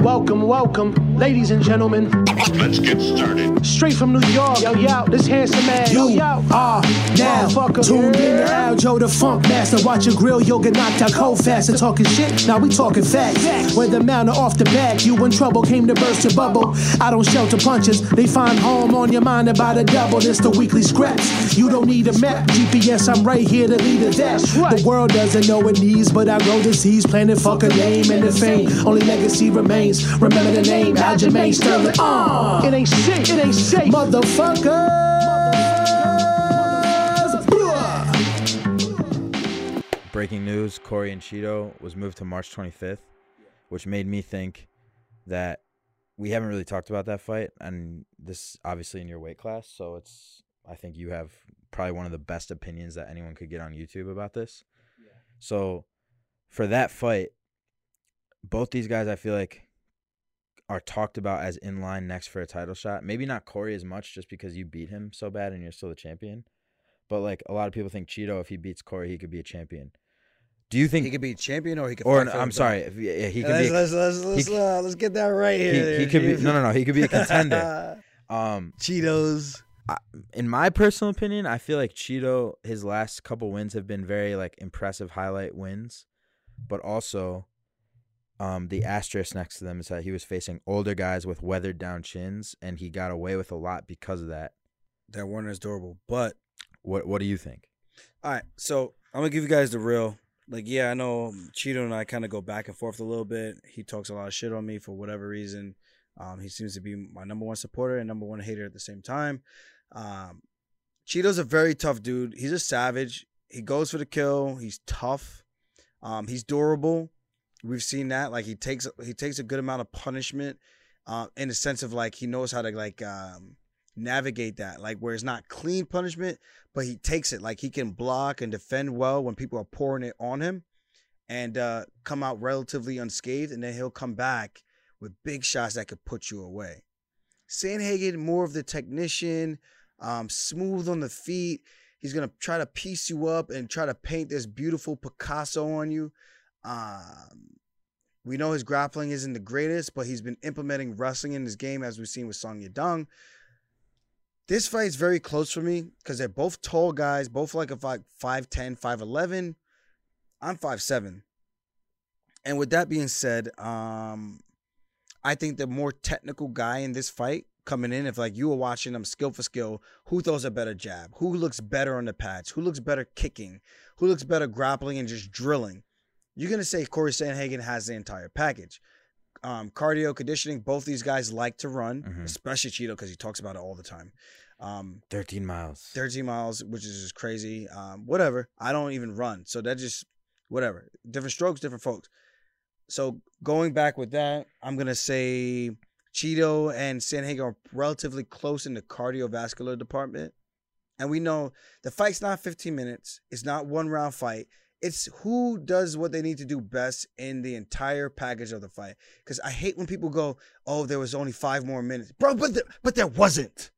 Welcome, welcome, ladies and gentlemen. Let's get started. Straight from New York, yo, yo, this handsome man, yo, You yo. ah, now Motherfucker. tuned in to Yeah. Aljo the Funk Master. Watch your grill, you'll get knocked out cold fast. And talking shit, now we talking facts. Facts. When the mountain off the back, you in trouble, came to burst your bubble. I don't shelter punches, they find home on your mind about a double. This the weekly scraps. You don't need a map, GPS, I'm right here to lead it dash. right. The world doesn't know it needs, but I grow disease, planet fuck a name and the fame. Only legacy remains. Remember the name, Aljamain Sterling. Uh, It ain't shit, it ain't safe. motherfuckers. breaking news Cory and Chito was moved to March 25th, which made me think that we haven't really talked about that fight. And this obviously in your weight class. So it's, I think you have probably one of the best opinions that anyone could get on YouTube about this. So for that fight, both these guys, I feel like, are talked about as in line next for a title shot. Maybe not Cory as much just because you beat him so bad and you're still the champion. But like a lot of people think Chito, if he beats Cory, he could be a champion. Do you think He could be a champion or he could. or I'm sorry, if, yeah, he could let's, be. let's let's let's, he- uh, let's get that right he, here. he could be no, no, no. He could be a contender. Um, Chitos. in my personal opinion, I feel like Chito, his last couple wins have been very like impressive highlight wins, but also, um, the asterisk next to them is that he was facing older guys with weathered down chins, and he got away with a lot because of that. That Warner is durable, but What What do you think? all right. So I'm gonna give you guys the real. Like, yeah, I know Chito and I kind of go back and forth a little bit. He talks a lot of shit on me for whatever reason. Um, he seems to be my number one supporter and number one hater at the same time. Um, Chito's a very tough dude. He's a savage. He goes for the kill. He's tough. Um, he's durable. We've seen that. Like he takes he takes a good amount of punishment, uh, in the sense of like he knows how to like um, navigate that. Like where it's not clean punishment, but he takes it. Like he can block and defend well when people are pouring it on him, and uh, come out relatively unscathed. And then he'll come back with big shots that could put you away. Sandhagen, more of the technician, um, smooth on the feet. He's gonna try to piece you up and try to paint this beautiful Picasso on you. Um, we know his grappling isn't the greatest, but he's been implementing wrestling in his game, as we've seen with Song Yadong. This fight is very close for me because they're both tall guys, both like a five, 5'10, 5'11. I'm 5'7. And with that being said, um, I think the more technical guy in this fight coming in, if like you were watching them skill for skill, who throws a better jab? Who looks better on the pads? Who looks better kicking? Who looks better grappling and just drilling? You're gonna say Cory Sandhagen has the entire package. Um, cardio, conditioning, both these guys like to run, Mhm. especially Chito because he talks about it all the time. Um, 13 miles. 13 miles, which is just crazy. Um, whatever. I don't even run. So that just whatever. Different strokes, different folks. So going back with that, I'm gonna say Chito and Sandhagen are relatively close in the cardiovascular department. And we know the fight's not 15 minutes. It's not one round fight. It's who does what they need to do best in the entire package of the fight. Because I hate when people go, "Oh, there was only five more minutes, bro." But there, but there wasn't.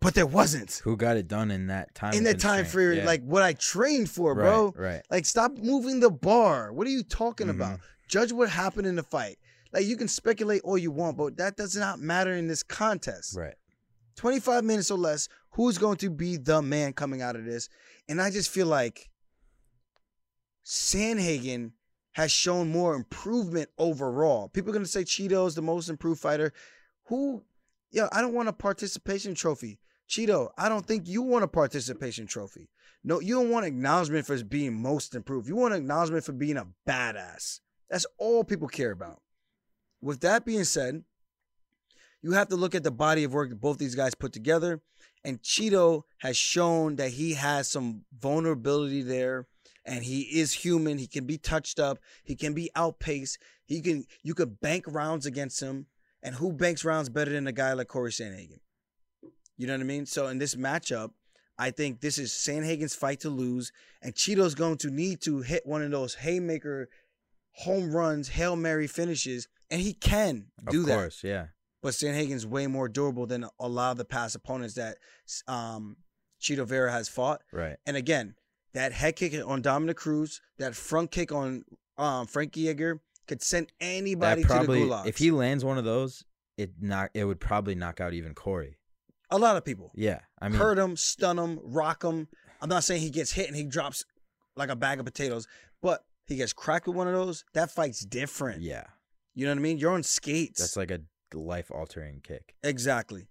But there wasn't Who got it done in that time? in that time period, Yeah. like what I trained for, right, bro. Right. Like, stop moving the bar. What are you talking Mhm. about? Judge what happened in the fight. Like, you can speculate all you want, but that does not matter in this contest. Right. 25 minutes or less, who's going to be the man coming out of this? And I just feel like Sandhagen has shown more improvement overall. People are going to say Chito is the most improved fighter. Who, yo, I don't want a participation trophy. Chito, I don't think you want a participation trophy. No, you don't want acknowledgement for being most improved. You want acknowledgement for being a badass. That's all people care about. With that being said, you have to look at the body of work that both these guys put together. And Chito has shown that he has some vulnerability there and he is human. He can be touched up. He can be outpaced. He can you could bank rounds against him. And who banks rounds better than a guy like Cory Sandhagen? You know what I mean? So in this matchup, I think this is Sandhagen's fight to lose, and Chito's going to need to hit one of those haymaker home runs, Hail Mary finishes, and he can do that. of that course, yeah. but Sandhagen's way more durable than a lot of the past opponents that um, Chito Vera has fought. Right. And again, that head kick on Dominic Cruz, that front kick on um, Frankie Edgar, could send That anybody probably to the gulag. if he lands one of those, it knock it would probably knock out even Cory. a lot of people Yeah, I mean, hurt him, stun him, rock him. I'm not saying he gets hit and he drops like a bag of potatoes, but he gets cracked with one of those. That fight's different. yeah, You know what I mean? You're on skates. that's like a life altering kick. Exactly.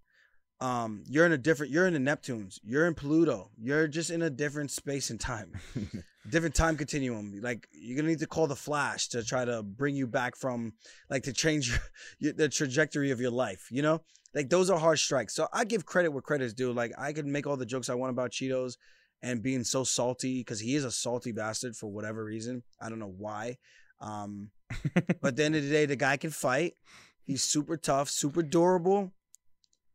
Um, you're in a different. You're in the Neptunes. You're in Pluto. You're just in a different space and time, different time continuum. Like you're gonna need to call the Flash to try to bring you back from, like, to change your, your, the trajectory of your life. You know, like those are hard strikes. So I give credit where credit's due. Like I could make all the jokes I want about Chitos and being so salty because he is a salty bastard for whatever reason. I don't know why. Um, but at the end of the day, the guy can fight. He's super tough, super durable,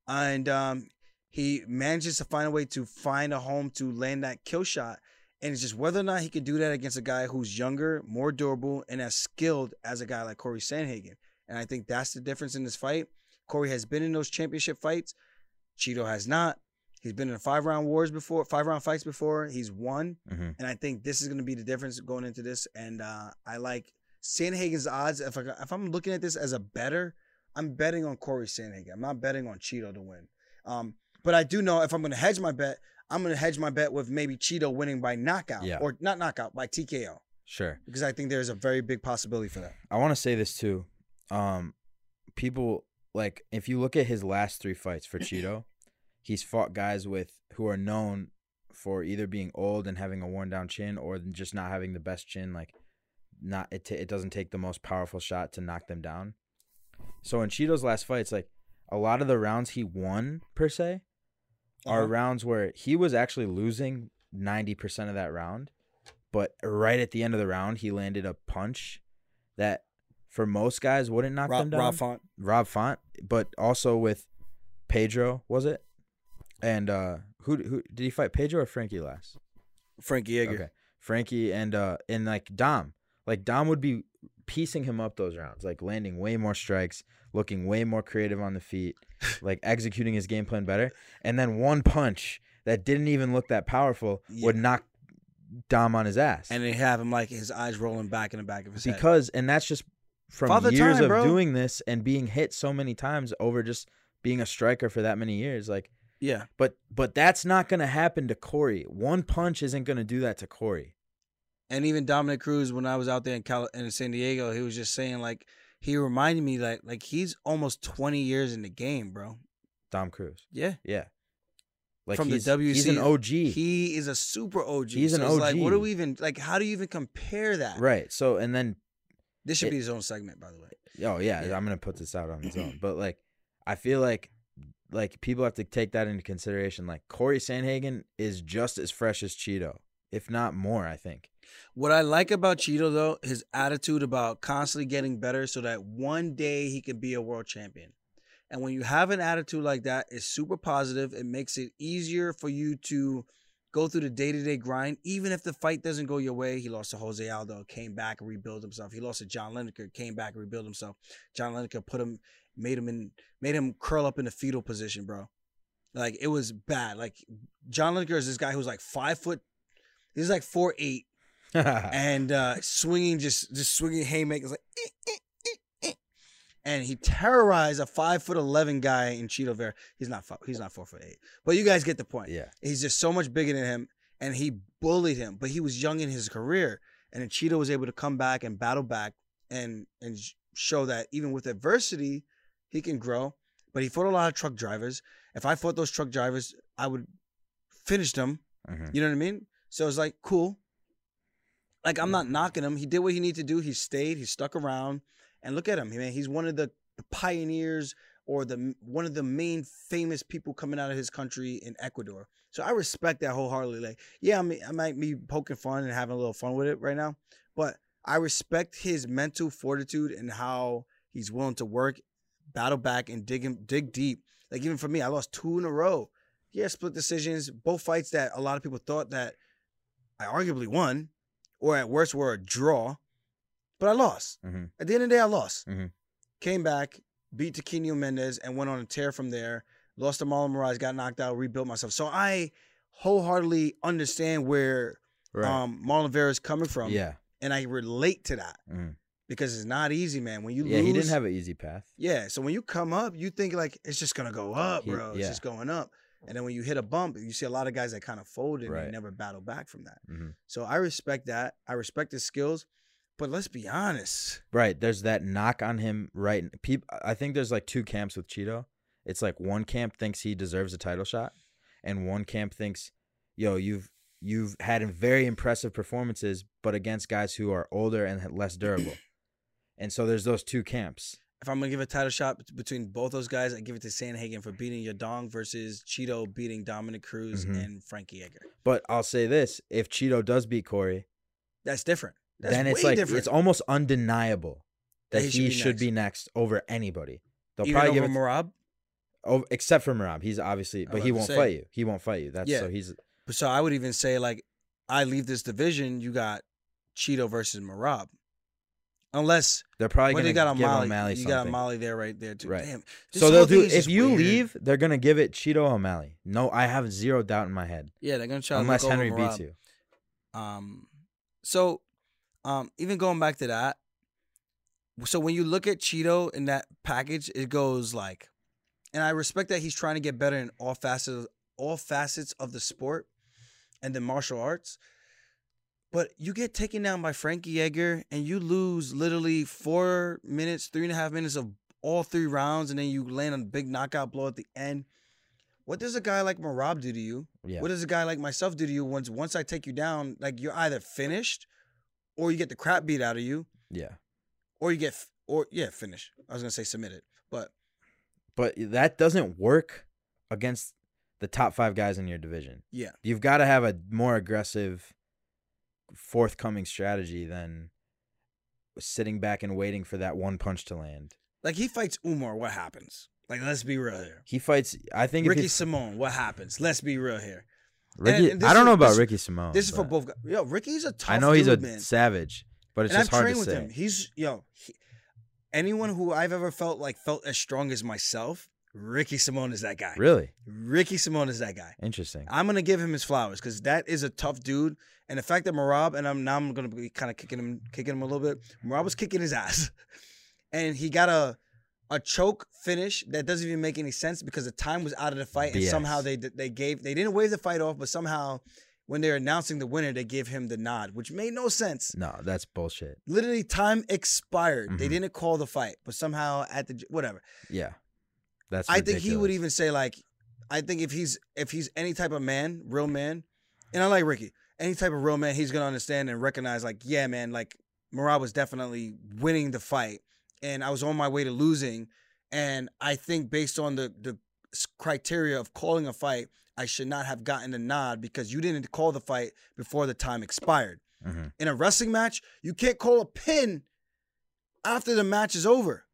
and um, he manages to find a way to find a home to land that kill shot. And it's just whether or not he could do that against a guy who's younger, more durable, and as skilled as a guy like Cory Sandhagen. And I think that's the difference in this fight. Cory has been in those championship fights. Chito has not. He's been in five round wars before, five round fights before. He's won. Mhm. And I think this is going to be the difference going into this. And uh, I like Sandhagen's odds. If, I, if I'm looking at this as a better, I'm betting on Cory Sandhagen. I'm not betting on Chito to win. Um, but I do know if I'm going to hedge my bet, I'm going to hedge my bet with maybe Chito winning by knockout Yeah. or not knockout, by TKO. Sure. Because I think there's a very big possibility for that. I want to say this too. Um, people like if you look at his last three fights for Chito, he's fought guys with who are known for either being old and having a worn down chin, or just not having the best chin. Like, not it. T- it doesn't take the most powerful shot to knock them down. So in Chito's last fights, like a lot of the rounds he won per se are Uh-huh. rounds where he was actually losing ninety percent of that round, but right at the end of the round, he landed a punch that for most guys wouldn't knock them down. Rob Font. Rob Font, but also with Pedro, was it? And uh who who did he fight Pedro or Frankie last? Frankie Edgar. Okay. Frankie and uh and like Dom. Like Dom would be piecing him up those rounds, like landing way more strikes, looking way more creative on the feet, like executing his game plan better. And then one punch that didn't even look that powerful would knock Dom on his ass. And they have him like his eyes rolling back in the back of his head. because and that's just from Father years time, of bro. doing this and being hit so many times over just being a striker for that many years like Yeah. but but that's not going to happen to Cory one punch isn't going to do that to Cory And even Dominic Cruz, when I was out there in Cal- in San Diego, he was just saying like he reminded me that like he's almost twenty years in the game, bro. Dom Cruz Yeah. yeah like From the he's, WEC, he's an OG He is a super OG. He's an OG. Like, what do we even like? How do you even compare that? right so and then This should It- be his own segment, by the way. oh yeah, Yeah. I'm going to put this out on his own but like I feel like like people have to take that into consideration like Cory Sandhagen is just as fresh as Chito if not more I think What I like about Chito though, his attitude about constantly getting better so that one day he can be a world champion. And when you have an attitude like that, it's super positive. It makes it easier for you to go through the day to day grind, even if the fight doesn't go your way. He lost to Jose Aldo, came back and rebuilt himself. He lost to John Lineker, came back and rebuilt himself. John Lineker put him, made him in, made him curl up in the fetal position, bro. Like it was bad. Like John Lineker is this guy who's like five foot. He's like four eight and uh swinging just just swinging haymakers like eh, eh, eh, eh. and he terrorized a five foot eleven guy in Chito Vera. He's not fi- he's not four foot eight, but you guys get the point. yeah He's just so much bigger than him, and he bullied him. But he was young in his career, and then Chito was able to come back and battle back and and show that even with adversity, he can grow. But he fought a lot of truck drivers. If I fought those truck drivers, I would finish them. Mhm. You know what I mean? So it's like cool. Like I'm not knocking him. He did what he needed to do. He stayed. He stuck around. And look at him, man. He's one of the, pioneers or the one of the main famous people coming out of his country in Ecuador. So I respect that wholeheartedly. Like, yeah, I mean, I might be poking fun and having a little fun with it right now, but I respect his mental fortitude and how he's willing to work, battle back, and dig him, dig deep. Like even for me, I lost two in a row. Yeah, split decisions, both fights that a lot of people thought that I arguably won, or at worst were a draw, but I lost. Mhm. At the end of the day, I lost. Mhm. Came back, beat Tanquinho Mendes, and went on a tear from there. Lost to Marlon Moraes, got knocked out, rebuilt myself. So I wholeheartedly understand where right um, Marlon Vera is coming from, yeah and I relate to that. Mhm. because it's not easy, man. When you yeah, lose, he didn't have an easy path. Yeah, so when you come up, you think like it's just gonna go up, He- bro. It's yeah. just going up. And then when you hit a bump, you see a lot of guys that kind of fold and they never battle back from that. Mhm. So I respect that. I respect his skills, but let's be honest. Right. There's that knock on him. Right. People. I think there's like two camps with Chito. It's like one camp thinks he deserves a title shot, and one camp thinks, "Yo, you've you've had very impressive performances, but against guys who are older and less durable." and so there's those two camps. If I'm gonna give a title shot between both those guys, I give it to Sandhagen for beating Yadong versus Chito beating Dominic Cruz Mhm. and Frankie Edgar. But I'll say this: if Chito does beat Cory, That's different. That's then it's like different. it's almost undeniable that That he should, be, next. over anybody. They'll Even probably over give Merab. over, except for Merab. He's obviously, but he won't say. fight you. He won't fight you. That's Yeah. so he's So I would even say like I leave this division, you got Chito versus Merab. Unless they're probably gonna you got a give Molly, O'Malley you got a Molly there right there too. Right. Damn. so they'll do if you weird. leave, they're gonna give it Chito O'Malley. No, I have zero doubt in my head. Yeah, they're gonna try Unless over Henry beats you. Um, so, um, even going back to that, so when you look at Chito in that package, it goes like, and I respect that he's trying to get better in all facets, all facets of the sport, and the martial arts. But you get taken down by Frankie Edgar, and you lose literally four minutes, three and a half minutes of all three rounds, and then you land a big knockout blow at the end. What does a guy like Merab do to you? Yeah. What does a guy like myself do to you once once I take you down? Like you're either finished, or you get the crap beat out of you, Yeah. or you get or yeah, finish. I was gonna say submitted, but But that doesn't work against the top five guys in your division. yeah, You've got to have a more aggressive, forthcoming strategy than sitting back and waiting for that one punch to land. like he fights Umar. What happens? Like let's be real here. He fights. I think Ricky he- Simón. What happens? Let's be real here. Ricky. and I don't is- know about this- Ricky Simón. This is for both guys. Yo, Ricky's a tough. I know he's dude, a man. savage, but it's and just I've hard to with say. him. He's yo. He, anyone who I've ever felt like felt as strong as myself, Ricky Simón is that guy. Really Ricky Simón is that guy. interesting. I'm gonna give him his flowers because that is a tough dude. And the fact that Merab and I'm now I'm gonna be kind of kicking him, kicking him a little bit. Merab was kicking his ass, and he got a a choke finish that doesn't even make any sense because the time was out of the fight, and BS. somehow they they gave they didn't wave the fight off, but somehow when they're announcing the winner, they give him the nod, which made no sense. No, that's bullshit. Literally, time expired. They Mhm. didn't call the fight, but somehow at the whatever. Yeah, that's. I think he would even say like, I think if he's if he's any type of man, real man, and I like Ricky, any type of real man, he's gonna understand and recognize like, yeah, man, like Merab was definitely winning the fight, and I was on my way to losing, and I think based on the the criteria of calling a fight, I should not have gotten a nod because you didn't call the fight before the time expired. Mhm. In a wrestling match, you can't call a pin after the match is over.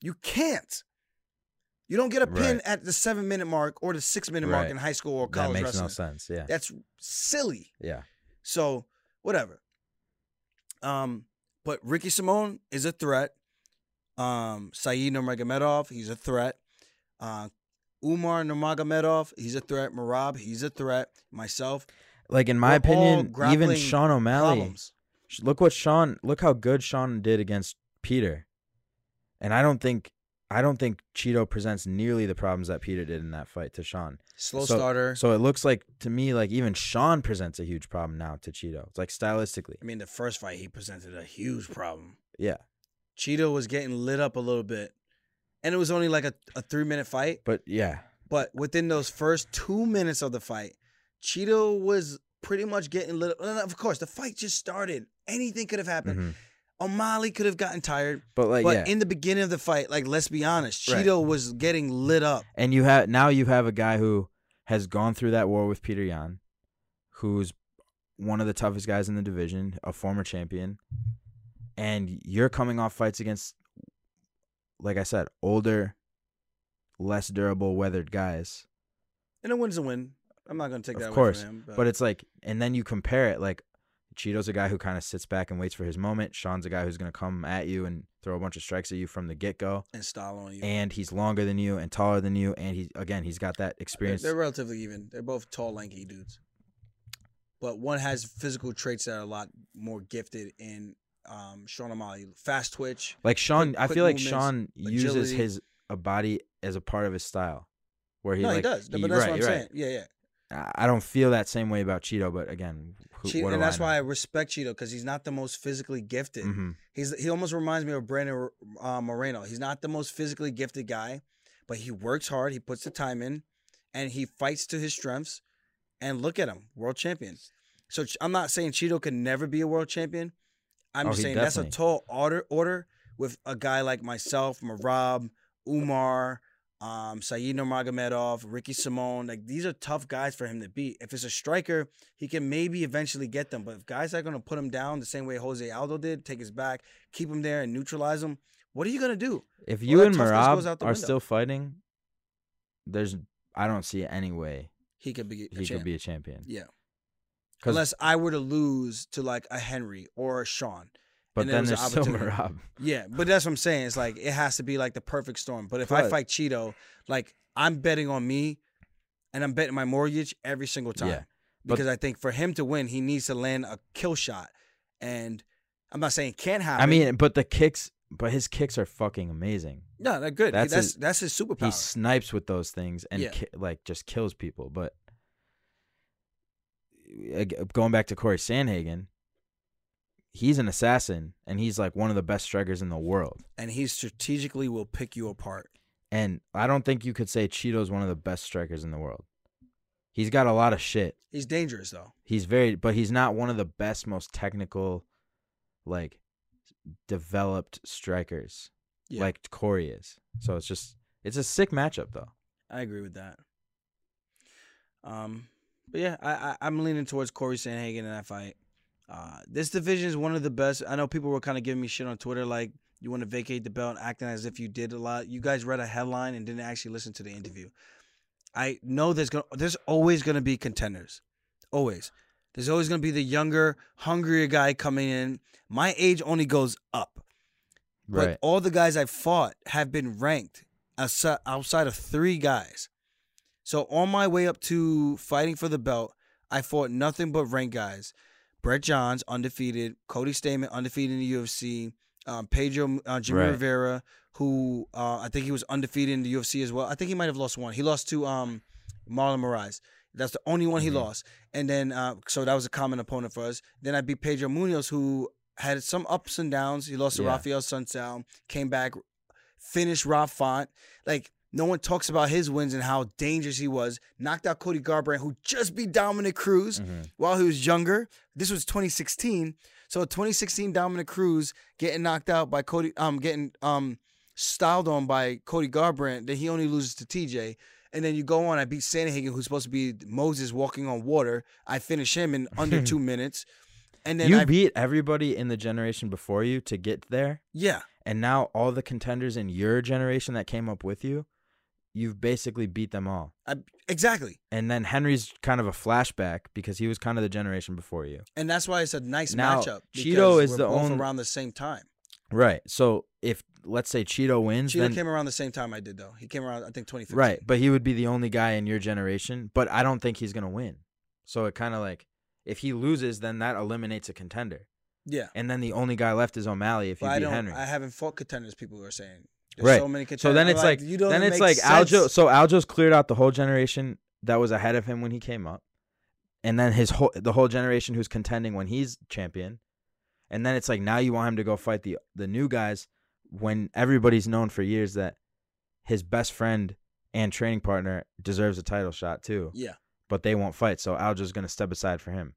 You can't. You don't get a pin Right. at the seven minute mark or the six minute mark in high school or college. That makes wrestling. no sense. Yeah, That's silly. yeah. So whatever. Um, but Ricky Simón is a threat. Um, Saeed Nurmagomedov, he's a threat. Uh, Umar Nurmagomedov, he's a threat. Merab, he's a threat. Myself, Like in my opinion, even Sean O'Malley. problems. Look what Sean. Look how good Sean did against Peter, and I don't think. I don't think Chito presents nearly the problems that Peter did in that fight to Sean. Slow So- starter. So it looks like to me like even Sean presents a huge problem now to Chito. It's like stylistically. I mean, the first fight he presented a huge problem. Yeah. Chito was getting lit up a little bit, and it was only like a, a three minute fight. But yeah. But within those first two minutes of the fight, Chito was pretty much getting lit up. And Of course, the fight just started. Anything could have happened. mhm. O'Malley could have gotten tired. But like but yeah. in the beginning of the fight, like let's be honest, Right. Chito was getting lit up. and you have now you have a guy who has gone through that war with Peter Yan, who's one of the toughest guys in the division, a former champion, and you're coming off fights against, like I said, older, less durable, weathered guys. And a win's a win. I'm not gonna take that. Of that course, away from him. But it's like, and then you compare it like. Chito's a guy who kind of sits back and waits for his moment. Sean's a guy who's going to come at you and throw a bunch of strikes at you from the get go. and style on you. And he's longer than you and taller than you. And he, again, he's got that They're, experience. they're relatively even. They're both tall, lanky dudes. But one has physical traits that are a lot more gifted in um, Sean O'Malley. Fast twitch. Like Sean, quick- I feel like Sean uses agility. his a body as a part of his style, where he no, like he does. he- but that's right, what I'm right. saying. Yeah, yeah. I don't feel that same way about Chito, but again, Chito, and that's I why I respect Chito because he's not the most physically gifted. Mhm. He's he almost reminds me of Brandon uh, Moreno. He's not the most physically gifted guy, but he works hard. He puts the time in, and he fights to his strengths. And look at him, world champion. So I'm not saying Chito can never be a world champion. I'm Oh, just saying that's a tall order order with a guy like myself, Merab, Umar, um, Saeed Nurmagomedov, Ricky Simón. Like these are tough guys for him to beat. If it's a striker, he can maybe eventually get them. But if guys are gonna put him down the same way Jose Aldo did, take his back, keep him there, and neutralize him, what are you gonna do? If you and Merab are window. still fighting, there's I don't see any way He could be. He champ. could be a champion. Yeah. Unless I were to lose to like a Henry or a Sean. But and there then was an there's still. Merab. Yeah, but that's what I'm saying. It's like it has to be like the perfect storm. But if I fight Chito, like I'm betting on me, and I'm betting my mortgage every single time. Yeah, but- because I think for him to win, he needs to land a kill shot, and I'm not saying it can't happen. I mean, but the kicks, but his kicks are fucking amazing. no, they're good. that's That's his- that's, his superpower. He snipes with those things and Yeah. ki- like just kills people. But going back to Cory Sandhagen, he's an assassin and he's like one of the best strikers in the world. and he strategically will pick you apart. And I don't think you could say Chito's one of the best strikers in the world. He's got a lot of shit. He's dangerous though. He's very, but he's not one of the best, most technical, like developed strikers Yeah. like Cory is. So it's just, it's a sick matchup though. I agree with that. Um, but yeah, I, I I'm leaning towards Cory Sandhagen in that fight. Uh, this division is one of the best. I know people were kind of giving me shit on Twitter, like you want to vacate the belt, acting as if you did a lot. You guys read a headline and didn't actually listen to the interview. I know there's gonna there's always gonna be contenders, always. There's always gonna be the younger, hungrier guy coming in. My age only goes up. But Right. all the guys I've fought have been ranked outside, outside of three guys. So on my way up to fighting for the belt, I fought nothing but ranked guys. Brett Johns, undefeated. Cody Stamann, undefeated in the UFC. Um, Pedro uh, Jimmy Right. Rivera, who uh, I think he was undefeated in the UFC as well. I think he might have lost one. He lost to um, Marlon Moraes. That's the only one he Mhm. lost. And then, uh, so that was a common opponent for us. Then I beat Pedro Munhoz, who had some ups and downs. He lost to Yeah. Rafael Sunsao, came back, finished Rob Font. Like, no one talks about his wins and how dangerous he was. Knocked out Cody Garbrandt, who just beat Dominic Cruz Mhm. while he was younger. This was 2016. So 2016 Dominic Cruz getting knocked out by Cody, um, getting um styled on by Cody Garbrandt. That he only loses to TJ. And then you go on. I beat Sandhagen, who's supposed to be Moses walking on water. I finish him in under two minutes. And then you I beat everybody in the generation before you to get there, yeah, and now all the contenders in your generation that came up with you, you've basically beat them all. I, exactly. And then Henry's kind of a flashback because he was kind of the generation before you. And that's why it's a nice Now, matchup. Chito is the both only- around the same time. Right. So if let's say Chito wins, Chito then came around the same time I did though. He came around I think 2015. right, but he would be the only guy in your generation. But I don't think he's gonna win. So it kind of like if he loses, then that eliminates a contender, Yeah. and then the only guy left is O'Malley if you But I beat don't. Henry. I haven't fought contenders. People were saying. There's Right. So many contenders. So then it's like, you don't then it's like Aljo. So Aljo's cleared out the whole generation that was ahead of him when he came up, and then his whole the whole generation who's contending when he's champion, and then it's like now you want him to go fight the the new guys when everybody's known for years that his best friend and training partner deserves a title shot too, Yeah. but they won't fight. So Aljo's gonna step aside for him,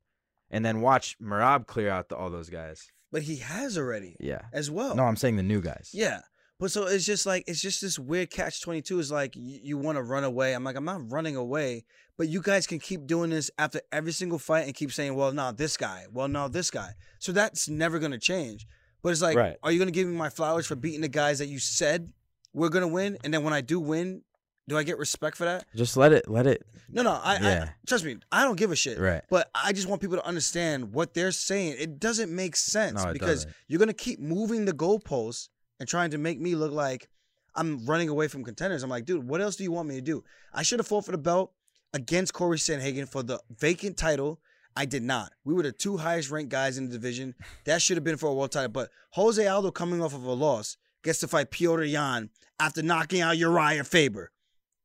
and then watch Merab clear out the, all those guys. But he has already Yeah. as well. No, I'm saying the new guys. Yeah. But so it's just like it's just this weird catch twenty two. Is like you, you want to run away. I'm like I'm not running away, but you guys can keep doing this after every single fight and keep saying, well, no, this guy. Well, no, this guy. So that's never gonna change. But it's like, Right. are you gonna give me my flowers for beating the guys that you said we're gonna win, and then when I do win, do I get respect for that? Just let it. Let it. No, no. I, Yeah. I trust me. I don't give a shit. Right. But I just want people to understand what they're saying. It doesn't make sense No, because doesn't. you're gonna keep moving the goalposts and trying to make me look like I'm running away from contenders. I'm like, dude, what else do you want me to do? I should have fought for the belt against Cory Sandhagen for the vacant title. I did not. We were the two highest ranked guys in the division. That should have been for a world title. But Jose Aldo coming off of a loss gets to fight Petr Yan after knocking out Urijah Faber.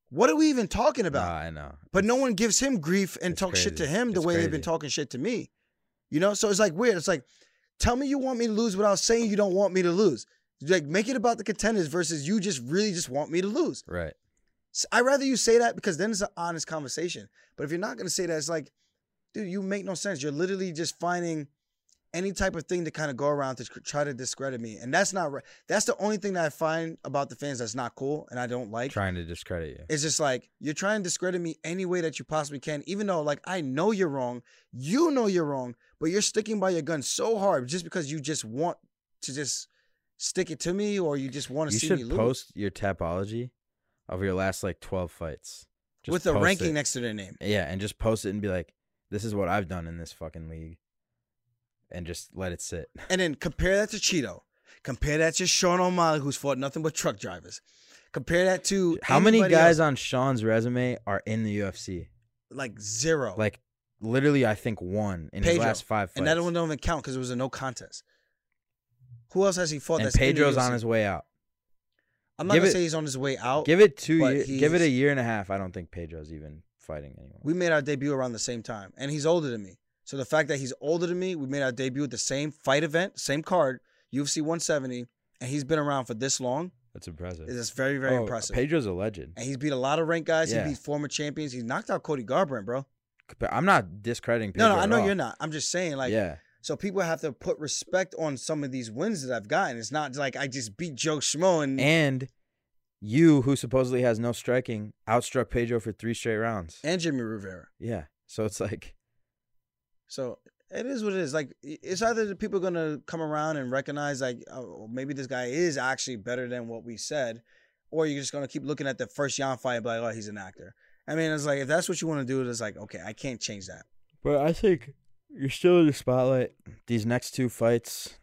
What are we even talking Nah, about? I know. But no one gives him grief and It's talks shit to him the It's way they've been talking shit to me. You know, so it's like weird. It's like, tell me you want me to lose without saying you don't want me to lose. Like, make it about the contenders versus you just really just want me to lose. Right. i'd rather you say that because then it's an honest conversation. But if you're not gonna say that, it's like, dude, you make no sense. You're literally just finding any type of thing to kind of go around to try to discredit me, and that's not right. That's the only thing that I find about the fans that's not cool, and I don't like. Trying to discredit you. It's just like you're trying to discredit me any way that you possibly can, even though like I know you're wrong, you know you're wrong, but you're sticking by your gun so hard just because you just want to just stick it to me, or you just want to You see should me lose post your tapology of your last like 12 fights. Just with the ranking it. next to their name. Yeah, and just post it and be like, this is what I've done in this fucking league. And just let it sit. And then compare that to Chito. Compare that to Sean O'Malley, who's fought nothing but truck drivers. Compare that to How many guys else. on Sean's resume are in the UFC? like zero, Like literally I think one in his last five fights. and that one don't even count because it was a no contest. Who else has he fought? and that's Pedro's on his way out. I'm not give gonna it- say he's on his way out. Give it two but years. Give it a year and a half. I don't think Pedro's even fighting anymore. we made our debut around the same time, and he's older than me. So the fact that he's older than me, we made our debut at the same fight event, same card, UFC 170, and he's been around for this long. That's impressive. It's very, very Oh, impressive. Pedro's a legend. and he's beat a lot of ranked guys. Yeah. He beat former champions. He's knocked out Cody Garbrandt, bro. I'm not discrediting Pedro. no, no, I know all. you're not. I'm just saying, like, yeah. So people have to put respect on some of these wins that I've gotten. It's not like I just beat Joe Schmo and, And you, who supposedly has no striking, outstruck Pedro for three straight rounds. and Jimmy Rivera. Yeah. So it's like, So it is what it is. Like it's either the people gonna come around and recognize like oh, maybe this guy is actually better than what we said, or you're just gonna keep looking at the first Yan fight and be like, oh, he's an actor. I mean, it's like if that's what you want to do, it's like okay, I can't change that. but I think you're still in the spotlight. These next two fights,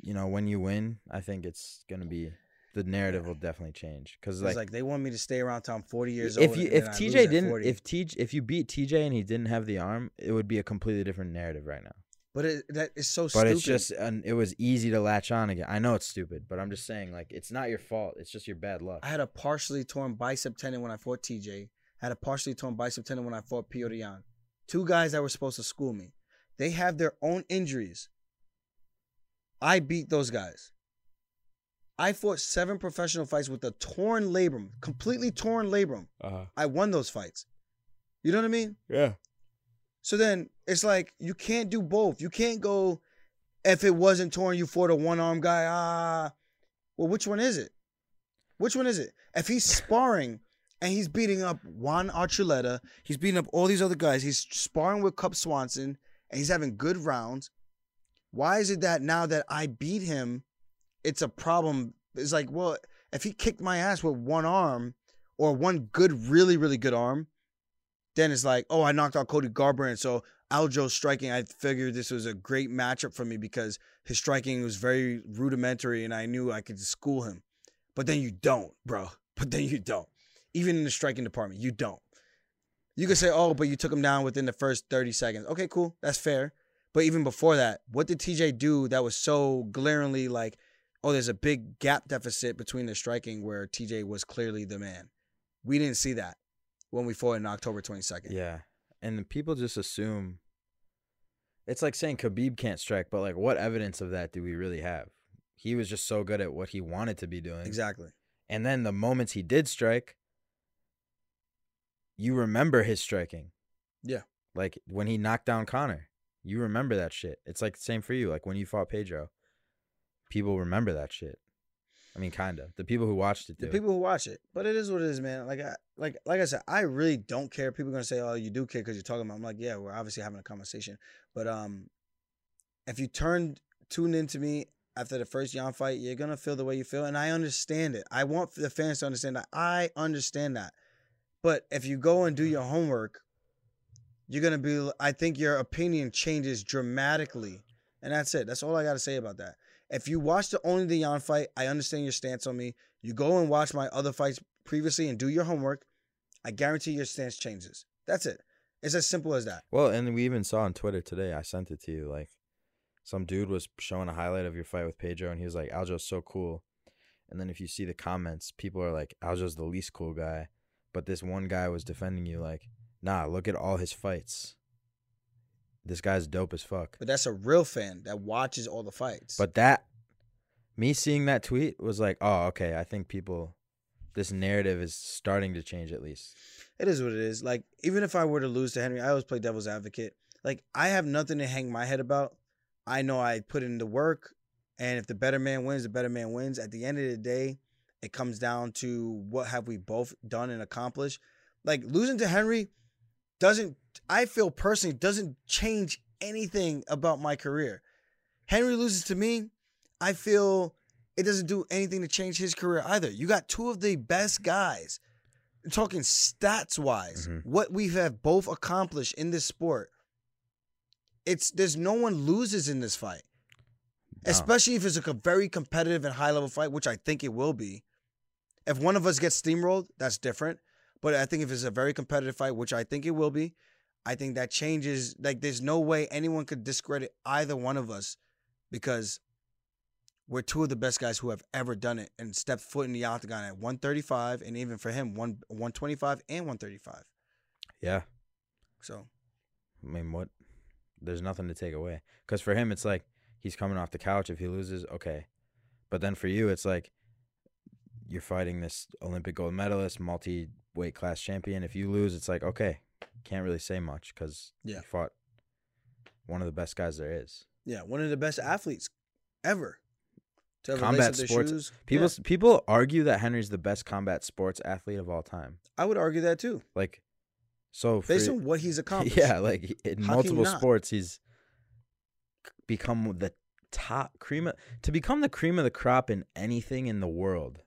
you know, when you win, I think it's gonna be the narrative will definitely change because It's like, like, they want me to stay around till I'm 40 years if old. you if then I lose TJ didn't 40. if TJ if you beat TJ and he didn't have the arm, it would be a completely different narrative right now. but it, that is so But stupid. it's just an, it was easy to latch on again. I know it's stupid, but I'm just saying like it's not your fault. It's just your bad luck. I had a partially torn bicep tendon when I fought TJ. I had a partially torn bicep tendon when I fought Petr Yan. Two guys that were supposed to school me. They have their own injuries. I beat those guys. I fought seven professional fights with a torn labrum, completely torn labrum. Uh, I won those fights. You know what I mean? yeah. So then it's like you can't do both. You can't go if it wasn't torn, you fought a one arm guy. Ah, well, which one is it? Which one is it? If he's sparring and he's beating up Juan Archuleta, he's beating up all these other guys. He's sparring with Cub Swanson and he's having good rounds. Why is it that now that I beat him, it's a problem? It's like, well, if he kicked my ass with one arm or one good, really, really good arm, then it's like, oh, I knocked out Cody Garbrandt, so Aljo's striking. I figured this was a great matchup for me because his striking was very rudimentary, and I knew I could school him. But then you don't, bro. But then you don't. Even in the striking department, you don't. You could say, oh, but you took him down within the first 30 seconds. Okay, cool. That's fair. But even before that, what did TJ do that was so glaringly like, oh, there's a big gap deficit between the striking where TJ was clearly the man? We didn't see that when we fought in October 22nd. Yeah. And the people just assume it's like saying Khabib can't strike, but like what evidence of that do we really have? He was just so good at what he wanted to be doing. Exactly. And then the moments he did strike, you remember his striking. Yeah. Like when he knocked down Conor, you remember that shit. It's like the same for you. Like when you fought Pedro, people remember that shit. I mean, kind of. The people who watched it The people who watch it, but it is what it is, man. Like I, like, like I said, I really don't care. People are gonna say, "Oh, you do care because you're talking about." I'm like, yeah, we're obviously having a conversation, but um, if you turn tune into me after the first Yan fight, you're gonna feel the way you feel, and I understand it. I want the fans to understand that. I understand that, but if you go and do mm. your homework, you're gonna be. I think your opinion changes dramatically, and that's it. That's all I got to say about that. If you watch the only the Yan fight, I understand your stance on me. You go and watch my other fights previously and do your homework. I guarantee your stance changes. That's it. It's as simple as that. Well, and we even saw on Twitter today. I sent it to you. Like, some dude was showing a highlight of your fight with Pedro, and he was like, "Aljo's so cool." And then if you see the comments, people are like, "Aljo's the least cool guy," but this one guy was defending you. Like, nah, look at all his fights. This guy's dope as fuck. But that's a real fan that watches all the fights. But that, me seeing that tweet was like, oh, okay. I think people, this narrative is starting to change at least. it is what it is. Like even if I were to lose to Henry, I always play devil's advocate. Like I have nothing to hang my head about. I know I put in the work, and if the better man wins, the better man wins. At the end of the day, it comes down to what have we both done and accomplished. Like losing to Henry doesn't. I feel personally doesn't change anything about my career. Henry loses to me. I feel it doesn't do anything to change his career either. You got two of the best guys. I'm talking stats wise, Mhm. what we have both accomplished in this sport. It's there's no one loses in this fight, No. especially if it's a very competitive and high level fight, which I think it will be. If one of us gets steamrolled, that's different. But I think if it's a very competitive fight, which I think it will be, I think that changes. Like, there's no way anyone could discredit either one of us because we're two of the best guys who have ever done it and stepped foot in the octagon at 135 and even for him, one 125 and 135. Yeah. So I mean, what? There's nothing to take away. Because for him, it's like he's coming off the couch. If he loses, okay. But then for you, it's like you're fighting this Olympic gold medalist, multi weight class champion. If you lose, it's like, okay, can't really say much because Yeah. you fought one of the best guys there is. yeah, one of the best athletes ever. To ever Combat sports- shoes. People Yeah, people argue that Henry's the best combat sports athlete of all time. I would argue that too, Like, so for, based on what he's accomplished. Yeah, like in multiple sports, he's become the top cream of, to become the cream of the crop in anything in the world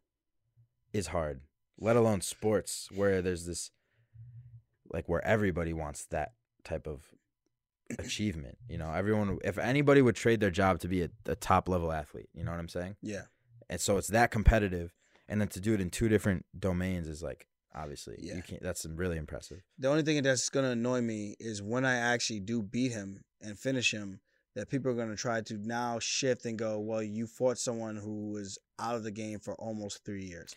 is hard. Let alone sports where there's this like where everybody wants that type of achievement. You know, everyone if anybody would trade their job to be a, a top level athlete, you know what I'm saying? yeah. And so it's that competitive and then to do it in two different domains is like obviously Yeah. you can't that's really impressive. The only thing that's gonna annoy me is when I actually do beat him and finish him, that people are gonna try to now shift and go, well, you fought someone who was out of the game for almost three years,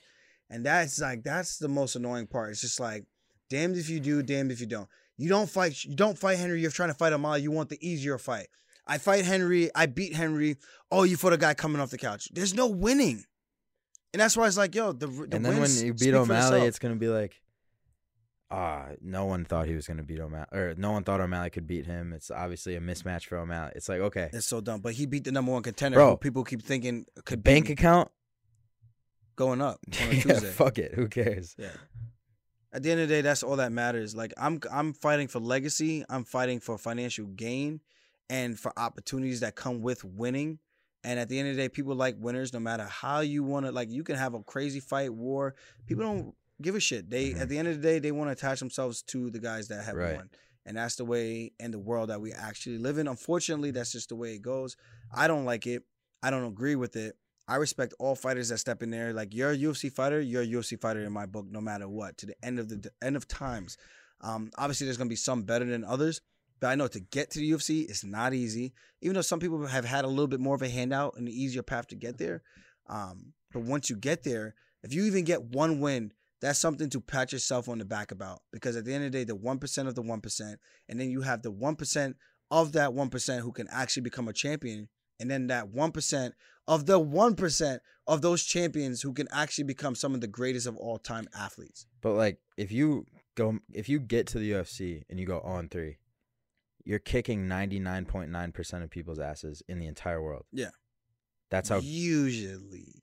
and that's like that's the most annoying part. It's just like, damned if you do, damned if you don't. You don't fight. You don't fight Henry. You're trying to fight O'Malley. You want the easier fight. I fight Henry. I beat Henry. Oh, you fought a guy coming off the couch. There's no winning, and that's why it's like, yo, the, the and then when you beat O'Malley, it's gonna be like, ah, no one thought he was gonna beat O'Malley, or no one thought O'Malley could beat him. It's obviously a mismatch for O'Malley. It's like okay, It's so dumb. But he beat the number one contender Bro. people keep thinking could bank account, going up on a yeah, Tuesday. fuck it, who cares? Yeah. At the end of the day, that's all that matters. Like I'm I'm fighting for legacy. I'm fighting for financial gain and for opportunities that come with winning. And at the end of the day, people like winners no matter how you want to like you can have a crazy fight, war. People don't give a shit. They Mhm. at the end of the day, they want to attach themselves to the guys that have Right. won. And that's the way in the world that we actually live in. Unfortunately, that's just the way it goes. I don't like it. I don't agree with it. I respect all fighters that step in there. Like you're a UFC fighter, you're a UFC fighter in my book, no matter what. To the end of the end of times. Um, obviously, there's gonna be some better than others, but I know to get to the UFC, is not easy. Even though some people have had a little bit more of a handout and an easier path to get there. Um, but once you get there, if you even get one win, that's something to pat yourself on the back about. Because at the end of the day, the one percent of the one percent, and then you have the one percent of that one percent who can actually become a champion, and then that one percent of the 1% of those champions who can actually become some of the greatest of all time athletes. But like, if you go, if you get to the UFC and you go on three, you're kicking ninety nine point nine percent of people's asses in the entire world. Yeah. that's how. usually,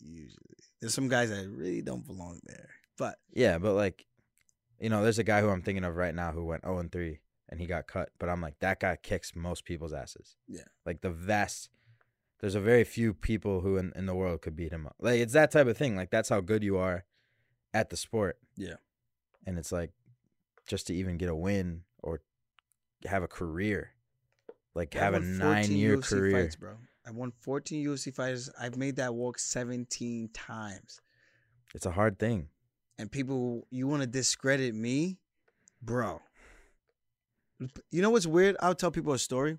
usually. There's some guys that really don't belong there. But Yeah, but like, you know, there's a guy who I'm thinking of right now who went zero and three and he got cut. But I'm like, that guy kicks most people's asses. Yeah. like the vast. There's a very few people who in, in the world could beat him up. Like it's that type of thing. Like that's how good you are at the sport. Yeah. And it's like just to even get a win or have a career. Like I have a nine year UFC career. fights, bro. I won 14 UFC fights. I've made that walk 17 times. It's a hard thing. And people, you want to discredit me? Bro, You know what's weird? I'll tell people a story.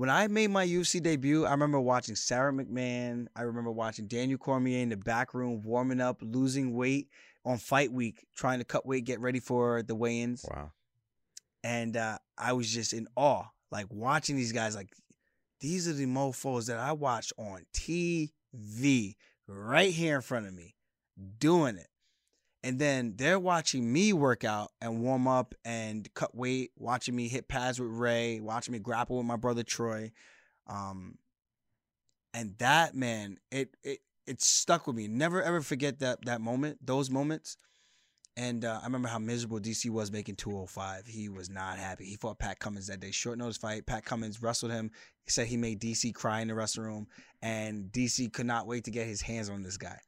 When I made my UFC debut, I remember watching Sara McMann. I remember watching Daniel Cormier in the back room warming up, losing weight on fight week, trying to cut weight, get ready for the weigh-ins. Wow. and uh, I was just in awe, like watching these guys. Like these are the mofo's that I watched on TV right here in front of me, doing it. And then they're watching me work out and warm up and cut weight, watching me hit pads with Ray, watching me grapple with my brother Troy. Um, and that man, it it it stuck with me. Never ever forget that that moment, those moments. And uh, I remember how miserable DC was making 205. He was not happy. He fought Pat Cummins that day. Short notice fight. Pat Cummins wrestled him. He said he made DC cry in the wrestling room. And DC could not wait to get his hands on this guy.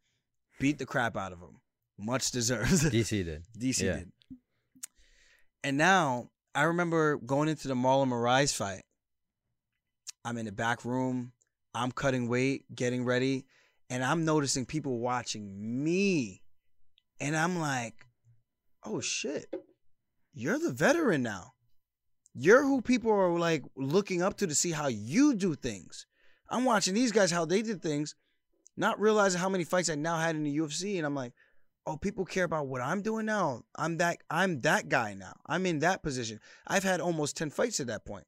Beat the crap out of him. Much deserved. DC did. DC Yeah. did. And now I remember going into the Marlon Moraes fight. I'm in the back room. I'm cutting weight, getting ready, and I'm noticing people watching me. And I'm like, oh shit, you're the veteran now. You're who people are like looking up to to see how you do things. I'm watching these guys how they did things, not realizing how many fights I now had in the UFC, and I'm like, oh, people care about what I'm doing now. I'm that I'm that guy now. I'm in that position. I've had almost 10 fights at that point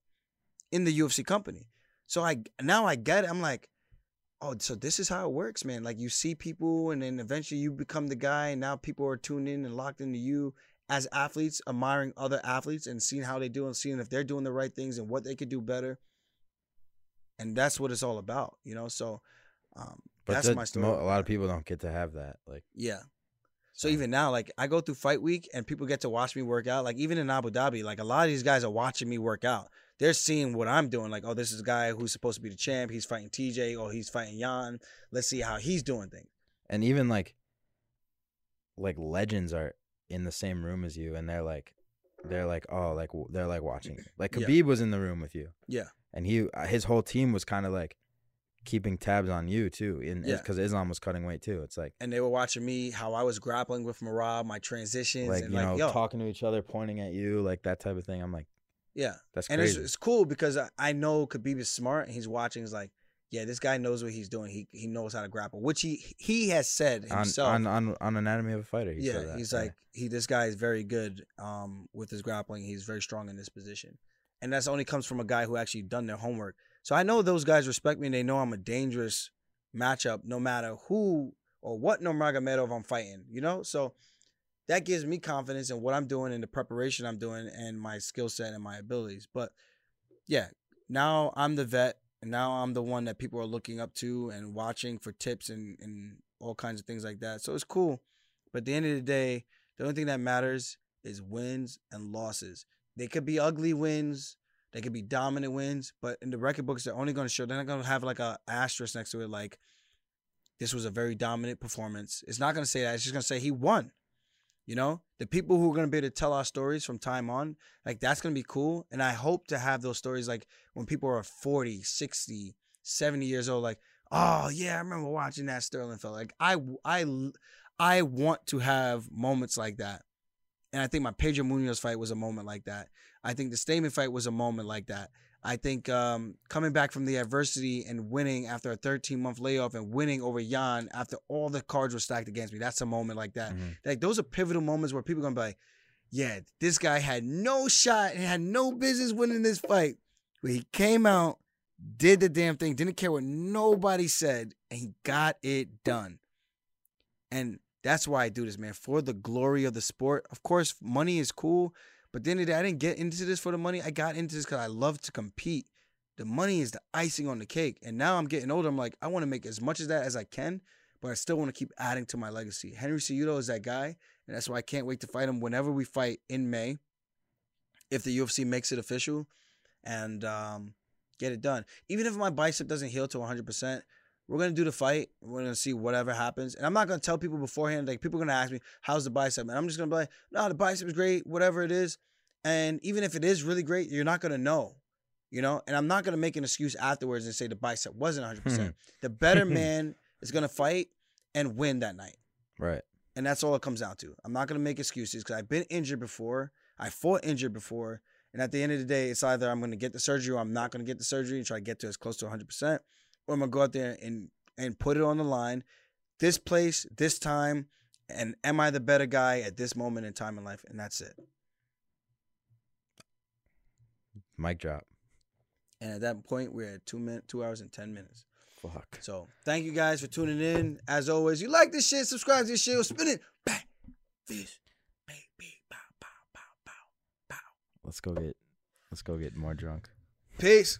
in the UFC company. So I now I get it. I'm like, oh, so this is how it works, man. Like you see people and then eventually you become the guy and now people are tuned in and locked into you as athletes, admiring other athletes and seeing how they do and seeing if they're doing the right things and what they could do better. And that's what it's all about, you know? So um But that's the- my story. a lot of people don't get to have that. Like, Yeah. So even now, like I go through fight week and people get to watch me work out. Like even in Abu Dhabi, like a lot of these guys are watching me work out. They're seeing what I'm doing. Like, oh, this is a guy who's supposed to be the champ. He's fighting TJ. Oh, he's fighting Yan. Let's see how he's doing things. and even like, like legends are in the same room as you, and they're like, they're like, oh, like they're like watching. you. Like Yeah. Khabib was in the room with you. Yeah. and he uh, his whole team was kind of like keeping tabs on you too, in Yeah. because Islam was cutting weight too. It's like And they were watching me how I was grappling with Merab, my transitions, like and you like know yo, talking to each other, pointing at you, like that type of thing. I'm like, yeah. that's And it's, crazy. it's cool because I, I know Khabib is smart and he's watching. He's like, yeah, this guy knows what he's doing. He he knows how to grapple, which he he has said on, himself. on on on Anatomy of a Fighter. He yeah, said that. he's yeah. like he. This guy is very good um, with his grappling. He's very strong in this position, and that's only comes from a guy who actually done their homework. So I know those guys respect me. and They know I'm a dangerous matchup, no matter who or what Nurmagomedov I'm fighting. You know, so that gives me confidence in what I'm doing and the preparation I'm doing and my skill set and my abilities. But yeah, now I'm the vet. And now I'm the one that people are looking up to and watching for tips and, and all kinds of things like that. So it's cool. But at the end of the day, the only thing that matters is wins and losses. They could be ugly wins, they could be dominant wins, but in the record books, they're only going to show. They're not going to have like a asterisk next to it, like this was a very dominant performance. It's not going to say that. It's just going to say he won. You know, the people who are going to be able to tell our stories from time on, like that's going to be cool. And I hope to have those stories like when people are 40, 60, 70 years old, like, oh yeah, I remember watching that Sterling fight. Like I, I, I want to have moments like that. And I think my Pedro Munhoz fight was a moment like that. I think the Stamann fight was a moment like that. I think um, coming back from the adversity and winning after a 13 month layoff and winning over Yan after all the cards were stacked against me, that's a moment like that. Mhm. Like those are pivotal moments where people are gonna be like, yeah, this guy had no shot and had no business winning this fight. But he came out, did the damn thing, didn't care what nobody said, and he got it done. And that's why I do this, man, for the glory of the sport. Of course, money is cool, but at the end of the day, I didn't get into this for the money. I got into this because I love to compete. The money is the icing on the cake. And now I'm getting older. I'm like, I want to make as much of that as I can, but I still want to keep adding to my legacy. Henry Cejudo is that guy, and that's why I can't wait to fight him whenever we fight in May, if the UFC makes it official, and um, get it done. Even if my bicep doesn't heal to 100%, we're gonna do the fight. We're gonna see whatever happens, and I'm not gonna tell people beforehand. Like people are gonna ask me, "How's the bicep?" And I'm just gonna be like, "No, the bicep is great. Whatever it is." And even if it is really great, you're not gonna know, you know. And I'm not gonna make an excuse afterwards and say the bicep wasn't 100. Hmm. percent The better man is gonna fight and win that night. right. And that's all it comes down to. I'm not gonna make excuses because I've been injured before. I fought injured before, And at the end of the day, it's either I'm going to get the surgery or I'm not going to get the surgery and try to get to as close to 100%, or I'm to go out there and and put it on the line. This place, this time, and am I the better guy at this moment in time in life? And that's it. Mic drop. And at that point, we're at two minutes, two hours and ten minutes. Fuck. So thank you guys for tuning in. As always, you like this shit, subscribe to this shit, or spin it. Bang, fish, baby, bow, bow, bow, bow, bow. Let's go get let's go get more drunk. Peace.